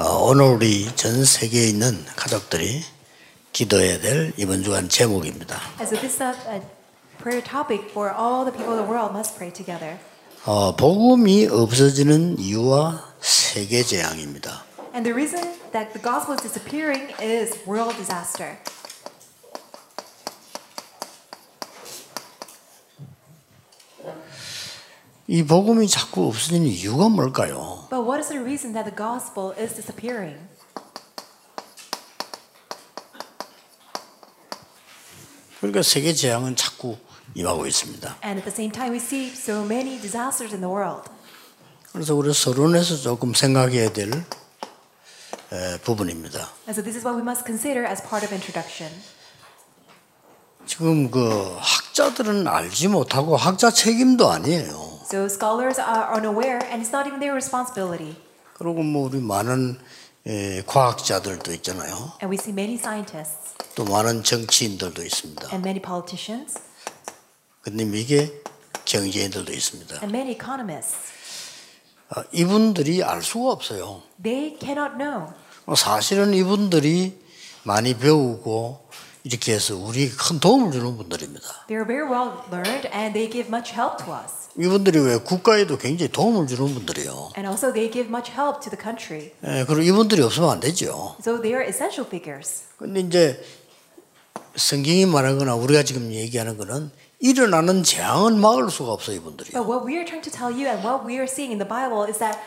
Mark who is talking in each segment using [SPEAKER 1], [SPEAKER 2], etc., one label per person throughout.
[SPEAKER 1] 어, 오늘 우리 전 세계에 있는 가족들이 기도해야 될 이번 주간 제목입니다.
[SPEAKER 2] So this is a, a prayer topic for all the people of the world must pray together.
[SPEAKER 1] 어, 복음이 없어지는 이유와 세계 재앙입니다.
[SPEAKER 2] And the reason that the gospel is disappearing is world disaster.
[SPEAKER 1] 이 복음이 자꾸 없어지는 이유가 뭘까요?
[SPEAKER 2] But what is the reason that the gospel is disappearing?
[SPEAKER 1] 그러니까 세계 재앙은 자꾸 임하고 있습니다.
[SPEAKER 2] And at the same time, we see so many disasters in the world.
[SPEAKER 1] 그래서 우리 서론에서 조금 생각해야 될 에, 부분입니다.
[SPEAKER 2] And so this is what we must consider as part of introduction.
[SPEAKER 1] 지금 그 학자들은 알지 못하고 학자 책임도 아니에요.
[SPEAKER 2] So scholars are unaware, and it's not even their responsibility.
[SPEAKER 1] 그리고 뭐 우리 많은 에, 과학자들도 있잖아요.
[SPEAKER 2] And we see many scientists
[SPEAKER 1] 또 많은 정치인들도 있습니다.
[SPEAKER 2] and many politicians
[SPEAKER 1] 근데 이게 경제인들도 있습니다.
[SPEAKER 2] and many economists.
[SPEAKER 1] 아, 이분들이 알 수가 없어요.
[SPEAKER 2] They cannot know.
[SPEAKER 1] 어, 사실은 이분들이 많이 배우고 이렇게 해서 우리 큰 도움을 주는 분들입니다.
[SPEAKER 2] They are very well learned, and they give much help to us.
[SPEAKER 1] 이분들이 왜 국가에도 굉장히 도움을 주는 분들이에요.
[SPEAKER 2] And also, they give much help to the country.
[SPEAKER 1] 예, 그리고 이분들이 없으면 안 되죠.
[SPEAKER 2] So they are essential figures.
[SPEAKER 1] 근데 이제 성경이 말하거나 우리가 지금 얘기하는 거는 일어나는 재앙은 막을 수가 없어요, 이분들이.
[SPEAKER 2] But what we are trying to tell you and what we are seeing in the Bible is that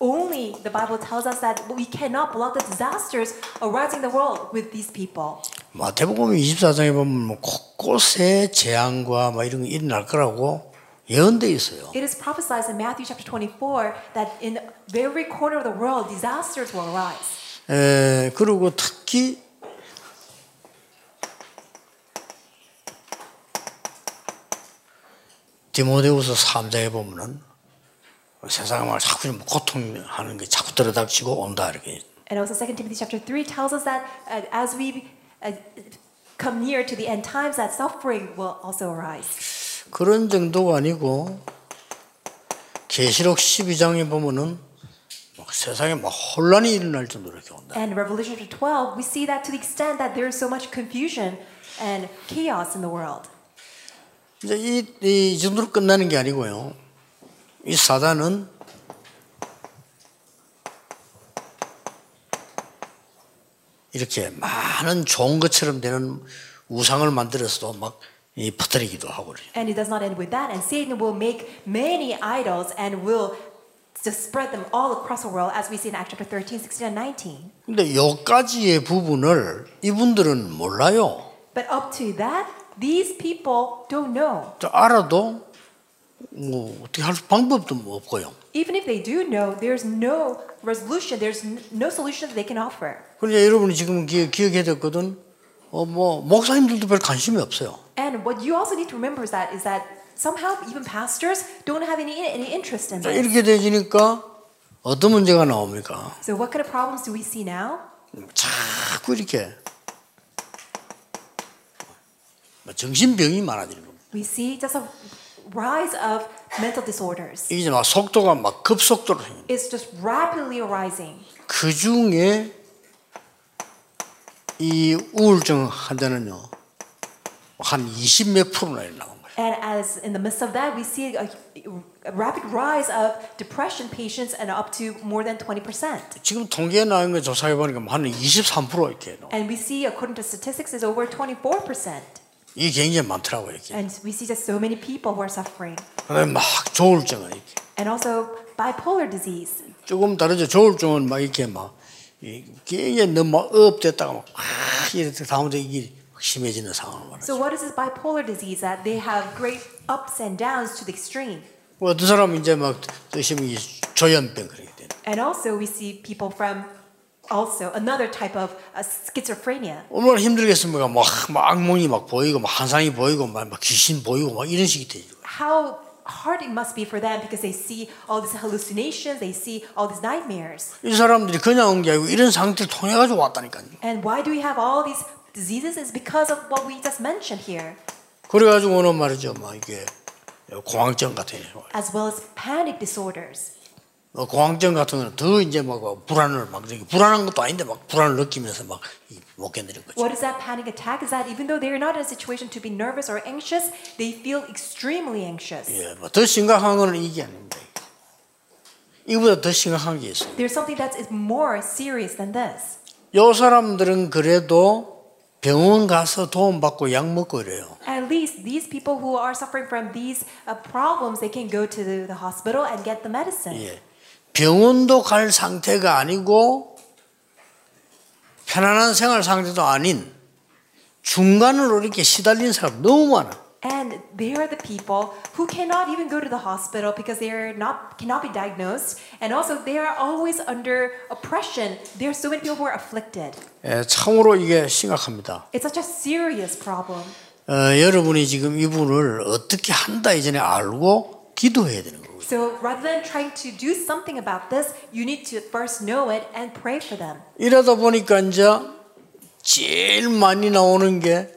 [SPEAKER 2] only the Bible tells us that we cannot block the disasters arising in the world with these people.
[SPEAKER 1] 마태복음 24장에 보면 뭐 곳곳에 재앙과 막 이런 게 일어날 거라고 예언돼 있어요.
[SPEAKER 2] It is prophesied in Matthew chapter 24 that in every corner of the world disasters will arise.
[SPEAKER 1] 에, 그리고 특히 디모데후서 3장에 보면은 세상을 막 자꾸 좀 고통하는 게 자꾸 들어닥치고 온다 이렇게.
[SPEAKER 2] And also 2 Timothy chapter 3 tells us that uh, as we uh, come near to the end times that suffering will also arise.
[SPEAKER 1] 그런 정도가 아니고 계시록 12장에 보면은 막 세상에 막 혼란이 일어날 정도로 이렇게 온다.
[SPEAKER 2] And Revelation chapter 12 we see that to the extent that there is so much confusion and chaos in the world.
[SPEAKER 1] 이제 이, 이 정도로 끝나는 게 아니고요. 이 사단은 이렇게 많은 좋은 것처럼 되는 우상을 만들어서도 막 이 퍼뜨리기도 하고 그래요.
[SPEAKER 2] And it does not end with that. And Satan will make many idols and will just spread them all across the world, as we see in Acts chapter 13, 16, and 19.
[SPEAKER 1] 근데 여기까지의 부분을 이분들은 몰라요.
[SPEAKER 2] But up to that, these people don't know.
[SPEAKER 1] 저 알아도 뭐 어떻게 할 방법도 뭐 없고요.
[SPEAKER 2] Even if they do know, there's no resolution, there's no solution that they can offer.
[SPEAKER 1] 그러니까 여러분이 지금 기, 기억해야 됐거든. 어, 뭐 목사님들도 별 관심이 없어요.
[SPEAKER 2] And what you also need to remember is that is that somehow even pastors don't have any any interest in
[SPEAKER 1] 자,
[SPEAKER 2] this.
[SPEAKER 1] 이렇게 되지니까 어떤 문제가 나옵니까?
[SPEAKER 2] So what kind of problems do we see now?
[SPEAKER 1] 자꾸 이렇게 뭐 정신병이 많아지는 겁니다.
[SPEAKER 2] We see just a rise of mental disorders.
[SPEAKER 1] 이게 막 속도가 막 급속도로 생깁니다.
[SPEAKER 2] It's just rapidly arising.
[SPEAKER 1] 그 중에 이 우울증 환자는요 한 20 몇 프로나 나온 거예요.
[SPEAKER 2] And as in the midst of that, we see a, a rapid rise of depression patients and up to more than 20%.
[SPEAKER 1] 지금 통계에 나온 거 조사해 보니까 한 23% 이렇게 나와요.
[SPEAKER 2] And we see, according to statistics, is over 24%.
[SPEAKER 1] 이게 굉장히 많더라고요. 이렇게.
[SPEAKER 2] And we see just so many people who are suffering.
[SPEAKER 1] 그다음에 막 조울증은 이렇게
[SPEAKER 2] And also bipolar disease.
[SPEAKER 1] 조금 다르죠. 조울증은 막 이렇게 막 이- 굉장히 너무 막 업됐다가 막 아, 이렇게 다음부터 이게 심해지는 상황을 말해요.
[SPEAKER 2] So what is this bipolar disease? That they have great ups and downs to the extreme.
[SPEAKER 1] 뭐 어떤 사람은 이제 막 드시면 이 조현병 그렇게 되는.
[SPEAKER 2] And also we see people from also another type of uh, schizophrenia.
[SPEAKER 1] 얼마나 힘들겠습니까? 막, 막 악몽이 막 보이고 막 환상이 보이고 막, 막 귀신 보이고 막 이런 식이 되죠.
[SPEAKER 2] How hard it must be for them because they see all these hallucinations, they see all these nightmares.
[SPEAKER 1] 이 사람들이 그냥 온 게 아니고 이런 상태를 통해 가지고 왔다니까요.
[SPEAKER 2] And why do we have all these diseases? Is because of what we just mentioned here,
[SPEAKER 1] 그래 가지고 오는 말이죠. 막 이게 공황증 같은 거.
[SPEAKER 2] as well as panic disorders.
[SPEAKER 1] 어, 공황증 같은 거는 더 이제 막 불안을 막 불안한 것도 아닌데 막 불안을 느끼면서 막못 견디는 거죠.
[SPEAKER 2] What is that panic attack? Is that even though they're not in a situation to be nervous or anxious, they feel extremely anxious.
[SPEAKER 1] 예, 뭐더 심각한 거는 이게 아닙니다. 이보다 더 심각한 게 있어요.
[SPEAKER 2] There's something that is more serious than this.
[SPEAKER 1] 요 사람들은 그래도 병원 가서 도움 받고 약 먹고 이래요.
[SPEAKER 2] At least these people who are suffering from these uh, problems, they can go to the, the hospital and get the medicine.
[SPEAKER 1] 예. 병원도 갈 상태가 아니고 편안한 생활 상태도 아닌 중간으로 이렇게 시달린 사람 너무 많아.
[SPEAKER 2] And they are the people who cannot even go to the hospital because they are not cannot be diagnosed, and also they are always under oppression. There are so many people who are afflicted.
[SPEAKER 1] 예, 참으로 이게 심각합니다.
[SPEAKER 2] It's such a serious problem.
[SPEAKER 1] 어, 여러분이 지금 이분을 어떻게 한다 이전에 알고 기도해야 되는 거예요.
[SPEAKER 2] So rather than trying to do something about this, you need to first know it and pray for them.
[SPEAKER 1] 이러다 보니까 이제 제일 많이 나오는 게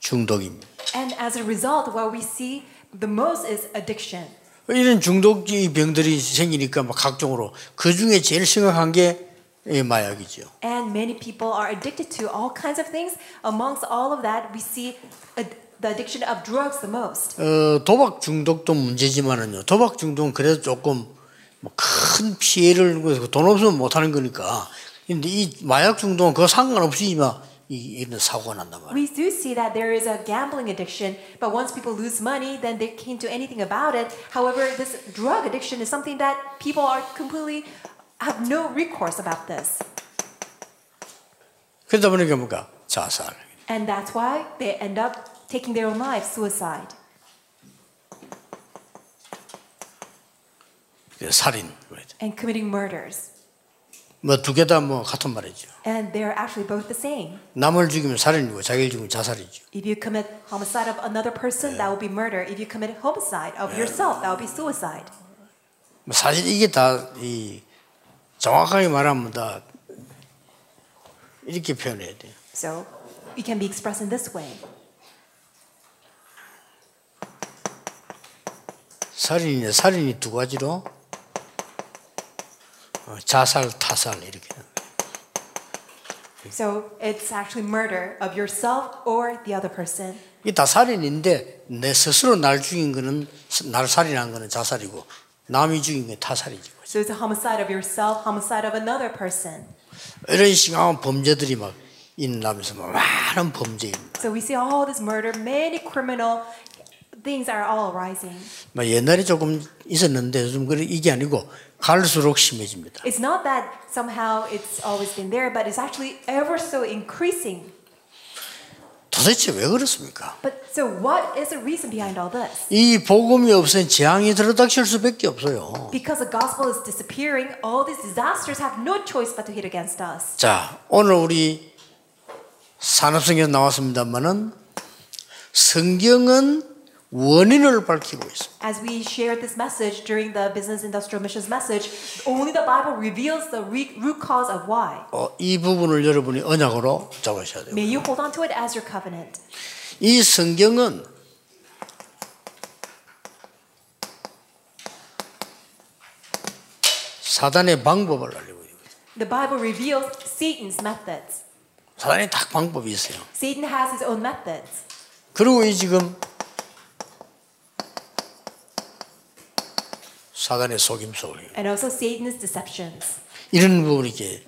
[SPEAKER 1] 중독입니다.
[SPEAKER 2] And as a result, what we see the most is addiction.
[SPEAKER 1] 이런 중독의 병들이 생기니까 막 각종으로 그 중에 제일 심각한 게 이 마약이죠.
[SPEAKER 2] And many people are addicted to all kinds of things. Amongst all of that, we see ad- the addiction of drugs the most.
[SPEAKER 1] 어, 도박 중독도 문제지만은요. 도박 중독은 그래도 조금 뭐큰 피해를 그돈 없으면 못 하는 거니까. 근데 이 마약 중독은 그거 상관없이 막 이, 이런 사고가 난단 말이에요.
[SPEAKER 2] We do see that there is a gambling addiction, but once people lose money, then they can't do anything about it. However, this drug addiction is something that people are completely have no recourse about this.
[SPEAKER 1] 그러다 보니까 뭔가 자살.
[SPEAKER 2] And that's why they end up taking their own lives, suicide.
[SPEAKER 1] 살인.
[SPEAKER 2] and committing murders.
[SPEAKER 1] 뭐 두 개 다 뭐 같은 말이죠.
[SPEAKER 2] And they're actually both the same.
[SPEAKER 1] 남을 죽이면 살인이고 자기를 죽이면 자살이죠.
[SPEAKER 2] If you commit homicide of another person, that will be murder. If you commit homicide of yourself, that will be suicide.
[SPEAKER 1] 뭐 사실 이게 다 이 정확하게 말하면 다 이렇게 표현해야 돼요.
[SPEAKER 2] So it can be expressed in this way.
[SPEAKER 1] 살인이 살인이 두 가지로 어, 자살, 타살 이렇게.
[SPEAKER 2] So it's actually murder of yourself or the other person.
[SPEAKER 1] 이게 다 살인인데 내 스스로 날 죽인 거는 날 살인한 거는 자살이고 남이 죽인 게 타살이죠.
[SPEAKER 2] So it's a homicide of yourself, homicide of another person.
[SPEAKER 1] 이런 심각한 범죄들이 막 일어나면서 막 많은 범죄입니다.
[SPEAKER 2] So we see all this murder, many criminal things are all arising.
[SPEAKER 1] 뭐 옛날에 조금 있었는데 요즘 그래 이게 아니고 갈수록 심해집니다.
[SPEAKER 2] It's not that somehow it's always been there, but it's actually ever so increasing.
[SPEAKER 1] 도대체 왜 그렇습니까?
[SPEAKER 2] But so what is the reason behind all this?
[SPEAKER 1] 이 복음이 없으면 재앙이 들어닥칠 수밖에 없어요.
[SPEAKER 2] Because the gospel is disappearing, all these disasters have no choice but to hit against us.
[SPEAKER 1] 자, 오늘 우리 산업성경 나왔습니다만은 성경은 원인을 밝히고 있습니다.
[SPEAKER 2] As we shared this message during the business industrial missions message, only the Bible reveals the root cause of why.
[SPEAKER 1] 어, 이 부분을 여러분이 언약으로 잡으셔야 돼요.
[SPEAKER 2] May you hold on to it as your covenant.
[SPEAKER 1] 이 성경은 사단의 방법을 알리고 있습니다.
[SPEAKER 2] The Bible reveals Satan's methods.
[SPEAKER 1] 사단이 딱 방법이 있어요.
[SPEAKER 2] Satan has his own methods.
[SPEAKER 1] 그리고 이 지금 사단의 속임속을
[SPEAKER 2] And also Satan's deceptions.
[SPEAKER 1] 이런 부분이 이렇게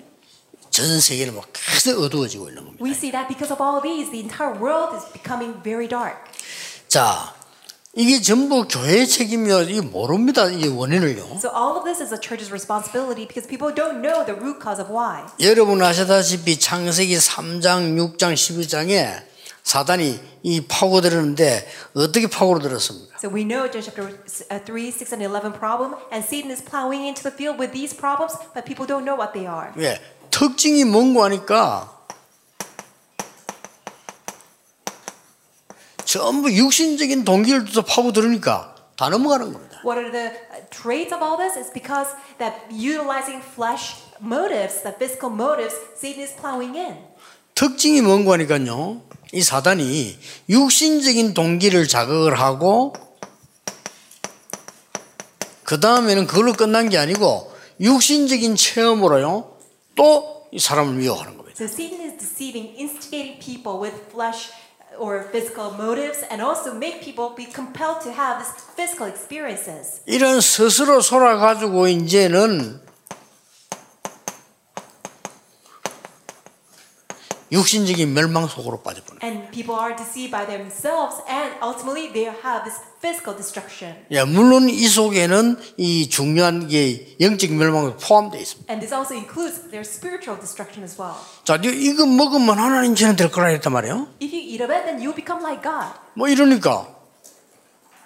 [SPEAKER 1] 전 세계를 막 계속 어두워지고 있는 겁니다.
[SPEAKER 2] We see that because of all these, the entire world is becoming very dark.
[SPEAKER 1] 자, 이게 전부 교회의 책임이야. 이게 모릅니다. 이 원인을요.
[SPEAKER 2] So all of this is the church's responsibility because people don't know the root cause of why.
[SPEAKER 1] 여러분 아시다시피 창세기 3장, 6장, 12장에 사단이 이 파고들었는데 어떻게 파고들었습니까?
[SPEAKER 2] So we know Genesis chapter uh, 3, 6, and 11 problem, and Satan is plowing into the field with these problems, but people don't know what they are.
[SPEAKER 1] 왜? 특징이 뭔고 하니까 전부 육신적인 동기를 또 파고들으니까 다 넘어가는 겁니다.
[SPEAKER 2] What are the uh, traits of all this? It's because that utilizing flesh motives, the physical motives, Satan is plowing in.
[SPEAKER 1] 특징이 뭔고 하니까요. 이 사단이 육신적인 동기를 자극을 하고 그 다음에는 그걸로 끝난 게 아니고 육신적인 체험으로요 또 이 사람을 미혹하는 겁니다.
[SPEAKER 2] So Satan is deceiving, instigating people with flesh or physical motives, and also make people be compelled to have these physical experiences.
[SPEAKER 1] 이런 스스로 속아 가지고 이제는 육신적인 멸망 속으로 빠져버려.
[SPEAKER 2] And people are deceived by themselves, and ultimately they have this physical destruction.
[SPEAKER 1] 예, 물론 이 속에는 이 중요한 게 영적 멸망이 포함되어 있습니다.
[SPEAKER 2] And this also includes their spiritual destruction as well.
[SPEAKER 1] 자, 네, 이거 먹으면 하나님처럼 될 거라 했단 말이에요.
[SPEAKER 2] If you eat of it, then you become like God.
[SPEAKER 1] 뭐 이러니까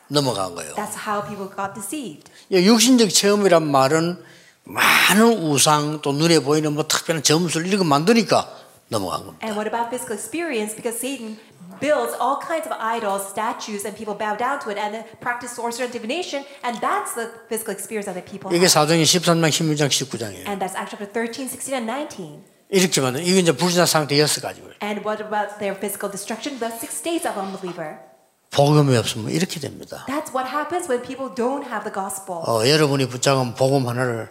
[SPEAKER 1] 넘어간 거예요.
[SPEAKER 2] That's how people got deceived.
[SPEAKER 1] 이 육신적 체험이란 말은 많은 우상 또 눈에 보이는 뭐 특별한 점술 이런 거 만드니까 넘어간 겁니다.
[SPEAKER 2] And what about physical experience? Because Satan builds all kinds of idols, statues, and people bow down to it and then practice sorcery and divination, and that's the physical experience that the people
[SPEAKER 1] 이게
[SPEAKER 2] have.
[SPEAKER 1] 사도행 13장, 16장, 19장이에요.
[SPEAKER 2] And that's Acts chapter 13, 16, and 19.
[SPEAKER 1] 이렇게 만든 이게 이제 불신자 상태 여섯 가지고요.
[SPEAKER 2] And what about their physical destruction? The six states of unbeliever.
[SPEAKER 1] 복음이 없으면 이렇게 됩니다.
[SPEAKER 2] That's what happens when people don't have the gospel.
[SPEAKER 1] 어, 여러분이 붙잡은 복음 하나를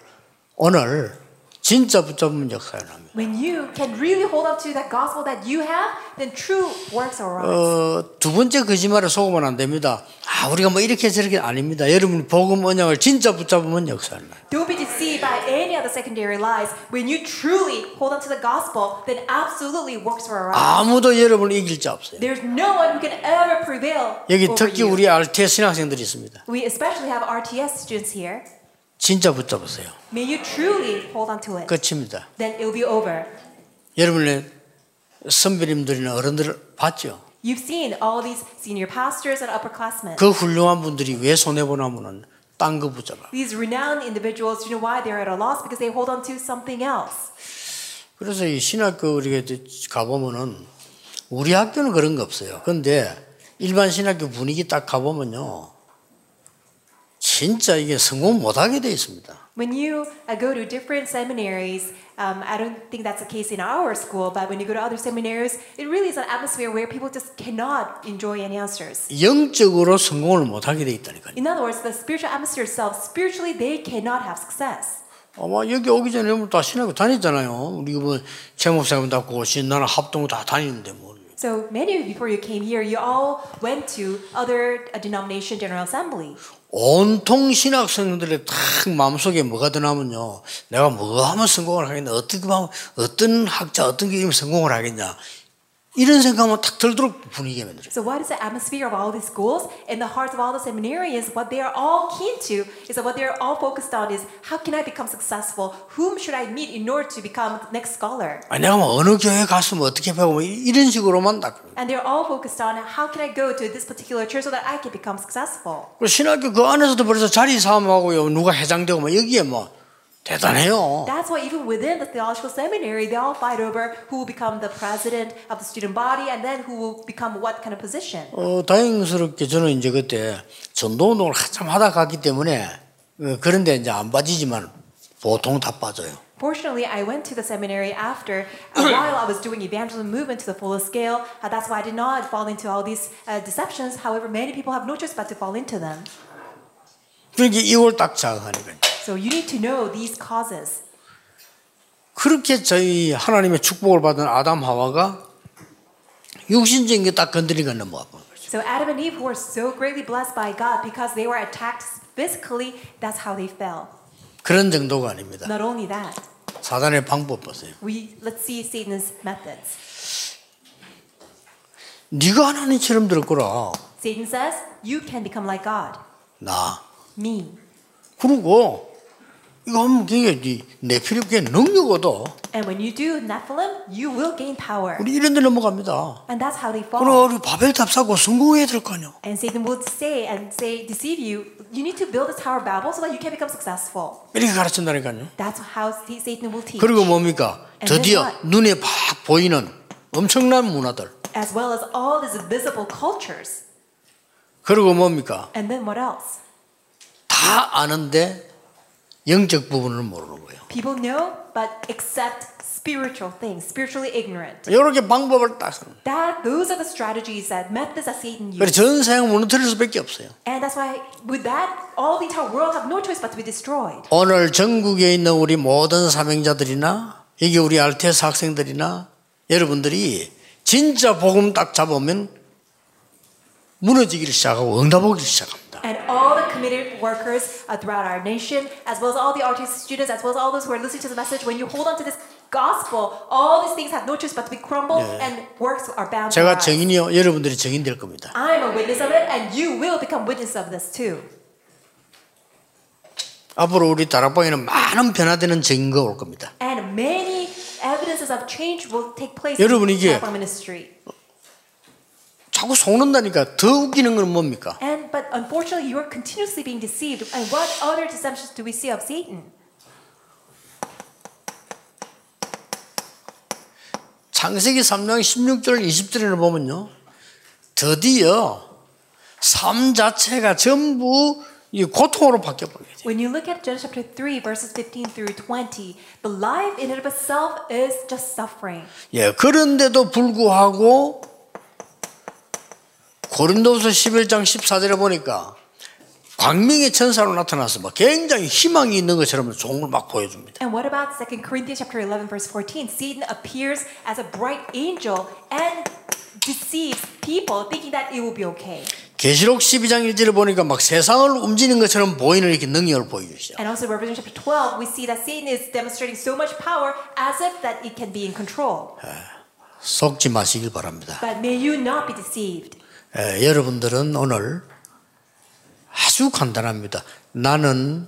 [SPEAKER 1] 오늘 진짜 붙잡으면 역사를 합니다.
[SPEAKER 2] When you can really hold up to that gospel that you have, then true works arise.
[SPEAKER 1] 어, 두 번째 거짓말에 속으면 안 됩니다. 아, 우리가 뭐 이렇게 저렇게 아닙니다. 여러분이 복음 언약을 진짜 붙잡으면 역사를 나요.
[SPEAKER 2] Don't be deceived by any of the secondary lies. When you truly hold on to the gospel, then absolutely works will arise.
[SPEAKER 1] 아무도 여러분을 이길 자 없어요.
[SPEAKER 2] There's no one who can ever prevail
[SPEAKER 1] 여기 특히. 우리 RTS 신학생들이 있습니다.
[SPEAKER 2] We especially have RTS students here.
[SPEAKER 1] 진짜 붙잡으세요.
[SPEAKER 2] May you truly hold on to it.
[SPEAKER 1] 끝입니다.
[SPEAKER 2] Then it'll be over.
[SPEAKER 1] 여러분의 선배님들이나 어른들을 봤죠?
[SPEAKER 2] You've seen all these senior pastors and upperclassmen.
[SPEAKER 1] 그 훌륭한 분들이 왜 손해보냐면은 딴거 붙잡아.
[SPEAKER 2] These renowned individuals, you know why they're at a loss? Because they hold on to something else.
[SPEAKER 1] 그래서 이 신학교 우리가 가보면은 우리 학교는 그런 거 없어요. 근데 일반 신학교 분위기 딱 가보면요. 진짜 이게 성공 못하게 돼 있습니다.
[SPEAKER 2] When you uh, go to different seminaries, um, I don't think that's the case in our school, but when you go to other seminaries, it really is an atmosphere where people just cannot enjoy any answers.
[SPEAKER 1] 영적으로 성공을 못하게 돼 있다니까요.
[SPEAKER 2] In other words, the spiritual atmosphere itself, spiritually, they cannot have success.
[SPEAKER 1] 아마 여기 오기 전에 뭐다 신학교 다녔잖아요. 우리 뭐 제목사님 다 고신 나는 합동 다 다니는데 뭐.
[SPEAKER 2] So many of you, before you came here, you all went to other uh, denomination general assembly.
[SPEAKER 1] 온통 신학생들의 딱 마음속에 뭐가 드나면요. 내가 뭐 하면 성공을 하겠냐. 어떻게 하면 어떤 학자 어떤 게 성공을 하겠냐. 이런 생각만 딱 들도록 분위기가 만들어요.
[SPEAKER 2] So what is the atmosphere of all these schools? In the hearts of all the seminarians, what they are all keen to is that what they are all focused on is how can I become successful? Whom should I meet in order to become the next scholar?
[SPEAKER 1] 아, 내가 뭐 어느 교회 갔으면 어떻게 배우고 뭐 이- 이런 식으로만 딱.
[SPEAKER 2] And they're all focused on how can I go to this particular church so that I can become successful.
[SPEAKER 1] 그 신학교 그 안에서도 벌써 자리 싸움하고요. 누가 회장되고 뭐 여기에 뭐 대단해요.
[SPEAKER 2] That's why even within the theological seminary, they all fight over who will become the president of the student body and then who will become what kind of position.
[SPEAKER 1] 어, 다행스럽게 저는 이제 그때 전도 운동을 한참 하다 갔기 때문에 어, 그런데 이제 안 빠지지만 보통 다 빠져요.
[SPEAKER 2] Fortunately, I went to the seminary after uh, while I was doing evangelism movement to the fullest scale. Uh, that's why I did not fall into all these uh, deceptions. However, many people have no choice but to fall into them.
[SPEAKER 1] 그러니까 이걸 딱 자각하니까요.
[SPEAKER 2] So you need to know these causes.
[SPEAKER 1] 그렇게 저희 하나님의 축복을 받은 아담 하와가 육신적인 게 딱 건드리니까 넘어가 버린 거죠.
[SPEAKER 2] So Adam and Eve were so greatly blessed by God because they were attacked physically. That's how they fell.
[SPEAKER 1] 그런 정도가 아닙니다.
[SPEAKER 2] Not only that,
[SPEAKER 1] 사단의 방법 보세요.
[SPEAKER 2] we let's see Satan's methods.
[SPEAKER 1] 네가 하나님처럼 될 거라.
[SPEAKER 2] Satan says, "You can become like God,
[SPEAKER 1] 나.
[SPEAKER 2] me."
[SPEAKER 1] 그리고 이거 하면 내 필요게 능력 얻어.
[SPEAKER 2] And when you do Nephilim, you will gain power.
[SPEAKER 1] 우리 이런 데 넘어갑니다.
[SPEAKER 2] And that's how they
[SPEAKER 1] 그럼
[SPEAKER 2] fall.
[SPEAKER 1] 우리 바벨탑 사고 성공해야 될거 아니야.
[SPEAKER 2] And Satan will say and say, deceive you. You need to build a Tower of Babel so that you can become successful.
[SPEAKER 1] 이렇게 가르친다니까요.
[SPEAKER 2] That's how Satan will teach.
[SPEAKER 1] 그리고 뭡니까? 드디어? 눈에 팍 보이는 엄청난 문화들.
[SPEAKER 2] As well as all these visible cultures.
[SPEAKER 1] 그리고 뭡니까?
[SPEAKER 2] And then what else?
[SPEAKER 1] 다 아는데 영적 부분을 모르는 거예요.
[SPEAKER 2] People know, but accept spiritual things, spiritually ignorant.
[SPEAKER 1] 이렇게 방법을 딱 쓰는.
[SPEAKER 2] That those are the strategies that methods that Satan
[SPEAKER 1] 그래서
[SPEAKER 2] uses.
[SPEAKER 1] 전 세상 무너뜨릴 수밖에 없어요.
[SPEAKER 2] And that's why with that, all the entire world have no choice but to be destroyed.
[SPEAKER 1] 오늘 전국에 있는 우리 모든 사명자들이나 여기 우리 알테스 학생들이나 여러분들이 진짜 복음 딱 잡으면 무너지기를 시작하고 응답하기 시작합니다.
[SPEAKER 2] And all workers uh, throughout our nation, as well as all the artist students, as well as all those who are listening to the message, when you hold on to this gospel, all these things have no choice but to be crumbled and works are bound to
[SPEAKER 1] 제가
[SPEAKER 2] rise.
[SPEAKER 1] 증인이요. 여러분들이 증인 될 겁니다.
[SPEAKER 2] I'm a witness of it, and you will become witness of this too.
[SPEAKER 1] 앞으로 우리 다락방에는 많은 변화되는 증거가 올 겁니다.
[SPEAKER 2] And many evidences of change will take place
[SPEAKER 1] 여러분,
[SPEAKER 2] in
[SPEAKER 1] 이게-
[SPEAKER 2] the ministry.
[SPEAKER 1] 자꾸 속는다니까 더 웃기는 건 뭡니까?
[SPEAKER 2] And but unfortunately, you are continuously being deceived. And what other deceptions do we see of Satan?
[SPEAKER 1] 창세기 3장 16절 20절에 보면요. 드디어 삶 자체가 전부 이 고통으로 바뀌어 버려요.
[SPEAKER 2] When you look at Genesis chapter 3, verses 15 through 20, the life in and of itself is just suffering.
[SPEAKER 1] 예, 그런데도 불구하고 고린도서 11장 14절에 보니까 광명의 천사로 나타나서 막 굉장히 희망이 있는 것처럼 종을 막 보여줍니다.
[SPEAKER 2] And what about 2 Corinthians chapter 11, verse 14? Satan appears as a bright angel and deceives people thinking that it will be okay.
[SPEAKER 1] 계시록 12장 1절에 보니까 막 세상을 움직이는 것처럼 보이는 이렇게 능력을 보여주시죠.
[SPEAKER 2] And also Revelation chapter 12, we see that Satan is demonstrating so much power as if that it can be in control.
[SPEAKER 1] 속지 마시길 바랍니다.
[SPEAKER 2] But may you not be deceived.
[SPEAKER 1] 예, 여러분들은 오늘 아주 간단합니다. 나는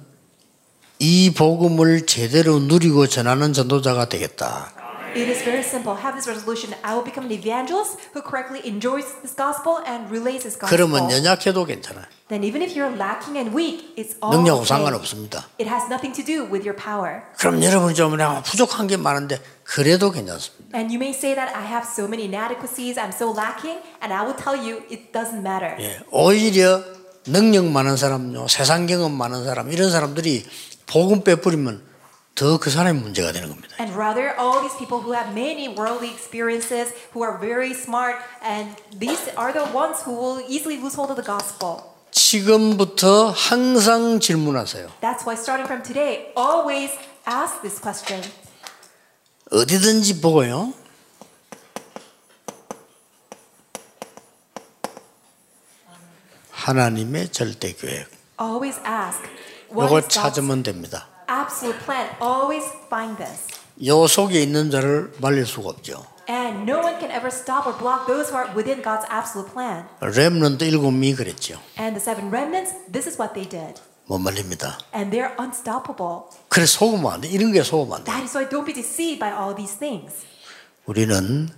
[SPEAKER 1] 이 복음을 제대로 누리고 전하는 전도자가 되겠다.
[SPEAKER 2] It is very simple. Have this resolution. I will become an evangelist who correctly enjoys this gospel and relays this gospel.
[SPEAKER 1] 그러면 연약해도 괜찮아요.
[SPEAKER 2] Then even if you're lacking and weak, it's all
[SPEAKER 1] 능력하고
[SPEAKER 2] okay.
[SPEAKER 1] 상관없습니다.
[SPEAKER 2] It has nothing to do with your power.
[SPEAKER 1] 그럼 여러분이 좀 내가 부족한 게 많은데 그래도 괜찮습니다.
[SPEAKER 2] And you may say that I have so many inadequacies, I'm so lacking, and I will tell you it doesn't matter.
[SPEAKER 1] 예, 오히려 능력 많은 사람요, 세상 경험 많은 사람 이런 사람들이 복음 빼 뿌리면 더 그 사람이 문제가 되는 겁니다.
[SPEAKER 2] And rather, all these people who have many worldly experiences, who are very smart, and these are the ones who will easily lose hold of the gospel.
[SPEAKER 1] 지금부터 항상 질문하세요.
[SPEAKER 2] That's why starting from today, always ask this question.
[SPEAKER 1] 어디든지 보고요. 하나님의 절대 계획.
[SPEAKER 2] Always ask. God's
[SPEAKER 1] 찾으면 됩니다.
[SPEAKER 2] Absolute plan? Always find this.
[SPEAKER 1] 요 속에 있는 자를 말릴 수가 없죠.
[SPEAKER 2] And no one can ever stop or block those who are within God's absolute plan.
[SPEAKER 1] 렘넌트 일곱 명이 그랬죠.
[SPEAKER 2] And the seven remnants, this is what they did.
[SPEAKER 1] 못 말립니다.
[SPEAKER 2] And they're unstoppable.
[SPEAKER 1] 그래 속으면 안 돼. 이런 게 속으면 안 돼.
[SPEAKER 2] That is why don't be deceived by all these things.
[SPEAKER 1] 우리는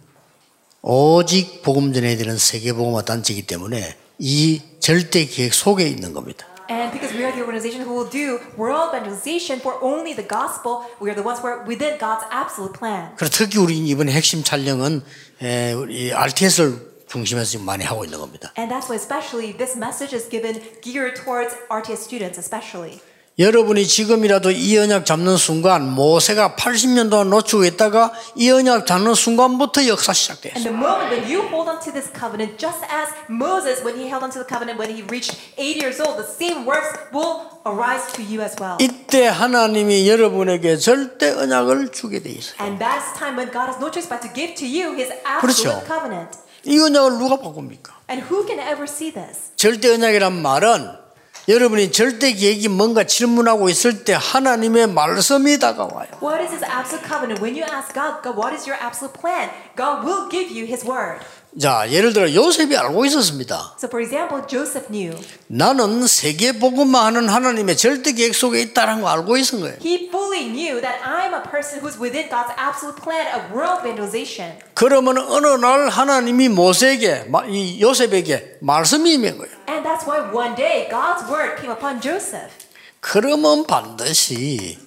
[SPEAKER 1] 오직 복음 전해야 되는 세계복음화 단체이기 때문에 이 절대 계획 속에 있는 겁니다.
[SPEAKER 2] And because we are the organization who will do world evangelization for only the gospel, we are the ones who are within God's absolute plan.
[SPEAKER 1] 그래서 특히 우리 이번에 핵심 촬영은 에, 우리 RTS를 중심에서 지금 많이 하고 있는 겁니다.
[SPEAKER 2] And that's why especially this message is given geared towards RTS students especially.
[SPEAKER 1] 여러분이 지금이라도 이 언약 잡는 순간 모세가 80년 동안 놓치고 있다가 이 언약 잡는 순간부터 역사 시작돼요.
[SPEAKER 2] And the moment when you hold on to this covenant, just as Moses, when he held on to the covenant when he reached 80 years old, the same works will arise to you as well.
[SPEAKER 1] 이때 하나님이 여러분에게 절대 언약을 주게 돼 있어요.
[SPEAKER 2] And that's the time when God has no choice but to give to you his
[SPEAKER 1] 그렇죠.
[SPEAKER 2] absolute covenant.
[SPEAKER 1] 이 언약을 누가 바꿉니까?
[SPEAKER 2] And who can ever see this?
[SPEAKER 1] 절대 언약이란 말은 여러분이 절대 계획이 뭔가 질문하고 있을 때 하나님의 말씀이 다가와요.
[SPEAKER 2] What is his absolute covenant? When you ask God, God, what is your absolute plan? God will give you his word.
[SPEAKER 1] 자, 예를 들어 요셉이 알고 있었습니다.
[SPEAKER 2] So, for example, Joseph knew.
[SPEAKER 1] 나는 세계 복음만 하는 하나님의 절대 계획 속에 있다는 거 알고 있은 거예요.
[SPEAKER 2] He fully knew that I'm a person who's within God's absolute plan of world evangelization.
[SPEAKER 1] 그러면 어느 날 하나님이 모세에게 마- 이 요셉에게 말씀이 임한 거예요.
[SPEAKER 2] And that's why one day God's word came upon Joseph.
[SPEAKER 1] 그러면 반드시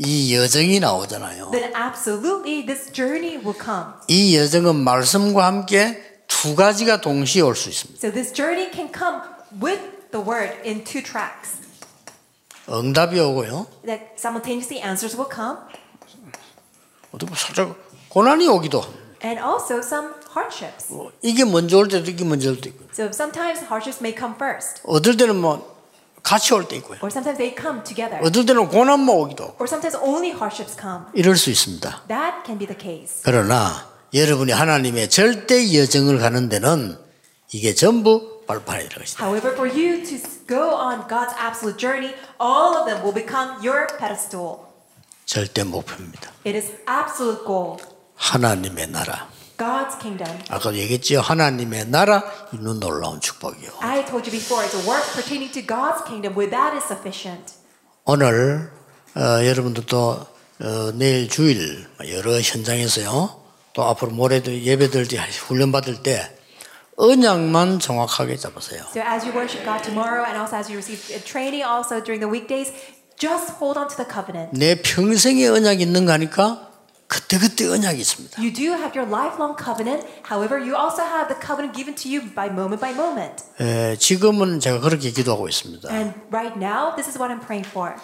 [SPEAKER 1] 이 여정이 나오잖아요.
[SPEAKER 2] Then absolutely this journey will come.
[SPEAKER 1] 이 여정은 말씀과 함께 두 가지가 동시에 올 수 있습니다.
[SPEAKER 2] So this journey can come with the word in two tracks.
[SPEAKER 1] 응답이 오고요.
[SPEAKER 2] that simultaneously answers will come,
[SPEAKER 1] 어떻게 살짝 고난이 오기도.
[SPEAKER 2] and also some hardships.
[SPEAKER 1] 뭐 이게 먼저 올 때도 이게 먼저 올 때도 있고.
[SPEAKER 2] So sometimes hardships may come first,
[SPEAKER 1] 어떨 때는 뭐 같이 올 때 있고요.
[SPEAKER 2] or sometimes they come together,
[SPEAKER 1] 어떨 때는 고난만 오기도.
[SPEAKER 2] or sometimes only hardships come.
[SPEAKER 1] 이럴 수 있습니다.
[SPEAKER 2] That can be the case.
[SPEAKER 1] 그러나 여러분이 하나님의 절대 여정을 가는 데는 이게 전부 발판이라고 했습니다.
[SPEAKER 2] However, for you to go on God's absolute journey, all of them will become your pedestal.
[SPEAKER 1] 절대 목표입니다.
[SPEAKER 2] It is absolute goal.
[SPEAKER 1] 하나님의 나라.
[SPEAKER 2] God's kingdom.
[SPEAKER 1] 아까 얘기했죠. 하나님의 나라 이는 놀라운 축복이요.
[SPEAKER 2] I told you before, it's a work pertaining to God's kingdom where that is sufficient.
[SPEAKER 1] 오늘 어, 여러분들도 어, 내일 주일 여러 현장에서요. 또 앞으로 모레도 예배들 때 훈련 받을 때 언약만 정확하게 잡으세요.
[SPEAKER 2] So as you worship God tomorrow and also as you receive uh, training also during the weekdays, just hold on to the covenant.
[SPEAKER 1] 내 평생의 언약이 있는가 하니까 그때그때 언약이 있습니다.
[SPEAKER 2] You do have your lifelong covenant. However, you also have the covenant given to you by moment by moment.
[SPEAKER 1] 에, 지금은 제가 그렇게 기도하고 있습니다.
[SPEAKER 2] And right now, this is what I'm praying for.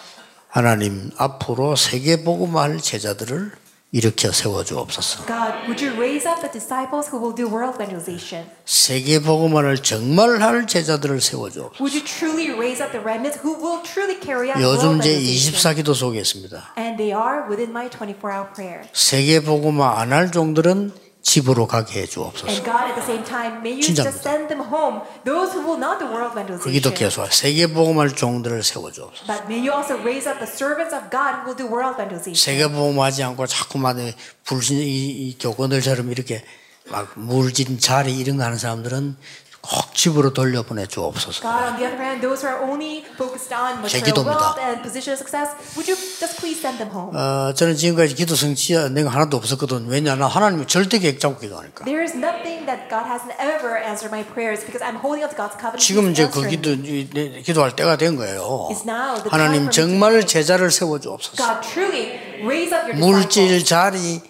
[SPEAKER 1] 하나님 앞으로 세계 복음할 제자들을 일으켜 세워 주옵소서.
[SPEAKER 2] God, would you raise up the disciples who will do world evangelization?
[SPEAKER 1] 세계 복음을 정말 할 제자들을 세워 주옵소서.
[SPEAKER 2] Would you truly raise up the remnants who will truly carry out world
[SPEAKER 1] 요즘 제
[SPEAKER 2] evangelization?
[SPEAKER 1] 24기도 속에 있습니다.
[SPEAKER 2] And they are within my 24-hour prayer.
[SPEAKER 1] 세계 복음화 안 할 종들은 집으로 가게 해 주옵소서.
[SPEAKER 2] And God, at the same time, may you
[SPEAKER 1] 진짜입니다.
[SPEAKER 2] just send them home. Those who will not do world
[SPEAKER 1] 거기도
[SPEAKER 2] evangelization.
[SPEAKER 1] 계속 세계 복음할 종들을 세워 주옵소서.
[SPEAKER 2] But may you also raise up the servants of God who will do world evangelization.
[SPEAKER 1] 세계 복음하지 않고 자꾸만 불신 이, 이 교권들처럼 이렇게 막 물진 자리 이런 거 하는 사람들은 꼭 집으로 돌려보내 주옵소서.
[SPEAKER 2] God, on the other hand, those who are only focused on
[SPEAKER 1] 제
[SPEAKER 2] material wealth and position of success, would you just please send them home?
[SPEAKER 1] 어, 저는 지금까지 기도 성취가 내가 하나도 없었거든. 왜냐하면 하나님 절대 계획 잡고 기도하니까.
[SPEAKER 2] There is nothing that God hasn't ever answered my prayers because I'm holding on to God's covenant.
[SPEAKER 1] 지금 이제 그 기도 이- 네, 기도할 때가 된 거예요.
[SPEAKER 2] It's now the
[SPEAKER 1] 하나님 정말. 제자를 세워 주옵소서.
[SPEAKER 2] God, truly raise up your
[SPEAKER 1] 물질,
[SPEAKER 2] disciples.
[SPEAKER 1] 자리,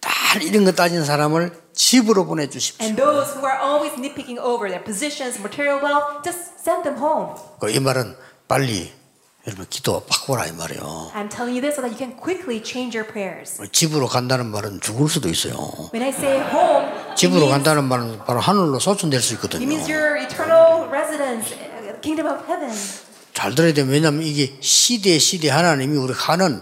[SPEAKER 1] 다 이런 거 따진 사람을 집으로 보내 주십시오.
[SPEAKER 2] And those who are always nitpicking over their positions, material wealth, just send them home.
[SPEAKER 1] 그이 말은 빨리 여러분 기도 바꾸라 이 말이에요.
[SPEAKER 2] I'm telling you this so that you can quickly change your prayers.
[SPEAKER 1] 집으로 간다는 말은 죽을 수도 있어요.
[SPEAKER 2] When I say home, it
[SPEAKER 1] 집으로
[SPEAKER 2] means,
[SPEAKER 1] 간다는 말은 바로 하늘로 소천될 수 있거든요.
[SPEAKER 2] means your eternal residence, uh, kingdom of heaven.
[SPEAKER 1] 잘 들어야 돼요. 왜냐하면 이게 시대 시대 하나님이 우리 가는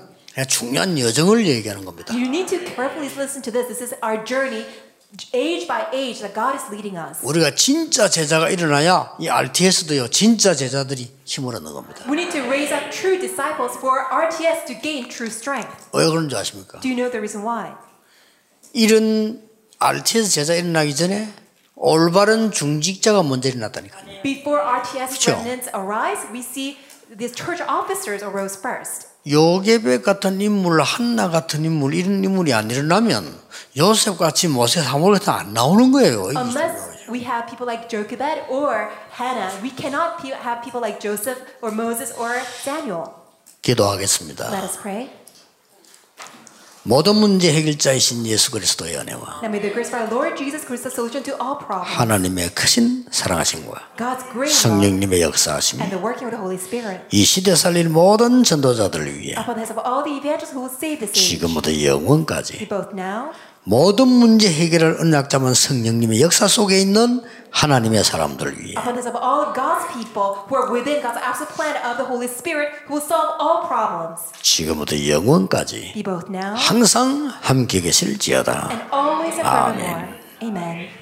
[SPEAKER 1] 중요한 여정을 얘기하는 겁니다.
[SPEAKER 2] You need to carefully listen to this. This is our journey, age by age, that God is leading us.
[SPEAKER 1] 우리가 진짜 제자가 일어나야 이 RTS도요. 진짜 제자들이 힘을 얻는 겁니다.
[SPEAKER 2] We need to raise up true disciples for RTS to gain true strength.
[SPEAKER 1] 왜 그런 줄 아십니까?
[SPEAKER 2] Do you know the reason why?
[SPEAKER 1] 이런 RTS 제자 일어나기 전에 올바른 중직자가 먼저 일어났다니까요.
[SPEAKER 2] Before RTS
[SPEAKER 1] 그쵸.
[SPEAKER 2] remnants arise, we see the church officers arose first.
[SPEAKER 1] 요게벳 같은 인물, 한나 같은 인물, 이런 인물이 안 일어나면 요셉 같이 모세, 사무엘 같은 안 나오는 거예요.
[SPEAKER 2] Unless we have people like Jochebed or Hannah, we cannot have people like Joseph or Moses or Samuel.
[SPEAKER 1] 기도하겠습니다.
[SPEAKER 2] Let us pray.
[SPEAKER 1] 모든 문제 해결자이신 예수 그리스도의 은혜와
[SPEAKER 2] Now may the grace of our Lord Jesus Christ the solution to all problems.
[SPEAKER 1] 하나님의 크신 사랑하심과 성령님의 역사하심이
[SPEAKER 2] and the working of the Holy Spirit.
[SPEAKER 1] 이 시대 살릴 모든 전도자들을 위해
[SPEAKER 2] Upon the heads of all the evangelists who will save this age.
[SPEAKER 1] 지금부터 영원까지 모든 문제 해결을 언약 잡은 성령님의 역사 속에 있는 하나님의 사람들 위해
[SPEAKER 2] upon the heads of all of God's people who are within God's absolute plan of the Holy Spirit who will solve all problems.
[SPEAKER 1] 지금부터 영원까지
[SPEAKER 2] Be both now
[SPEAKER 1] 항상 함께 계실지어다.
[SPEAKER 2] and always and
[SPEAKER 1] Amen.
[SPEAKER 2] forevermore. Amen.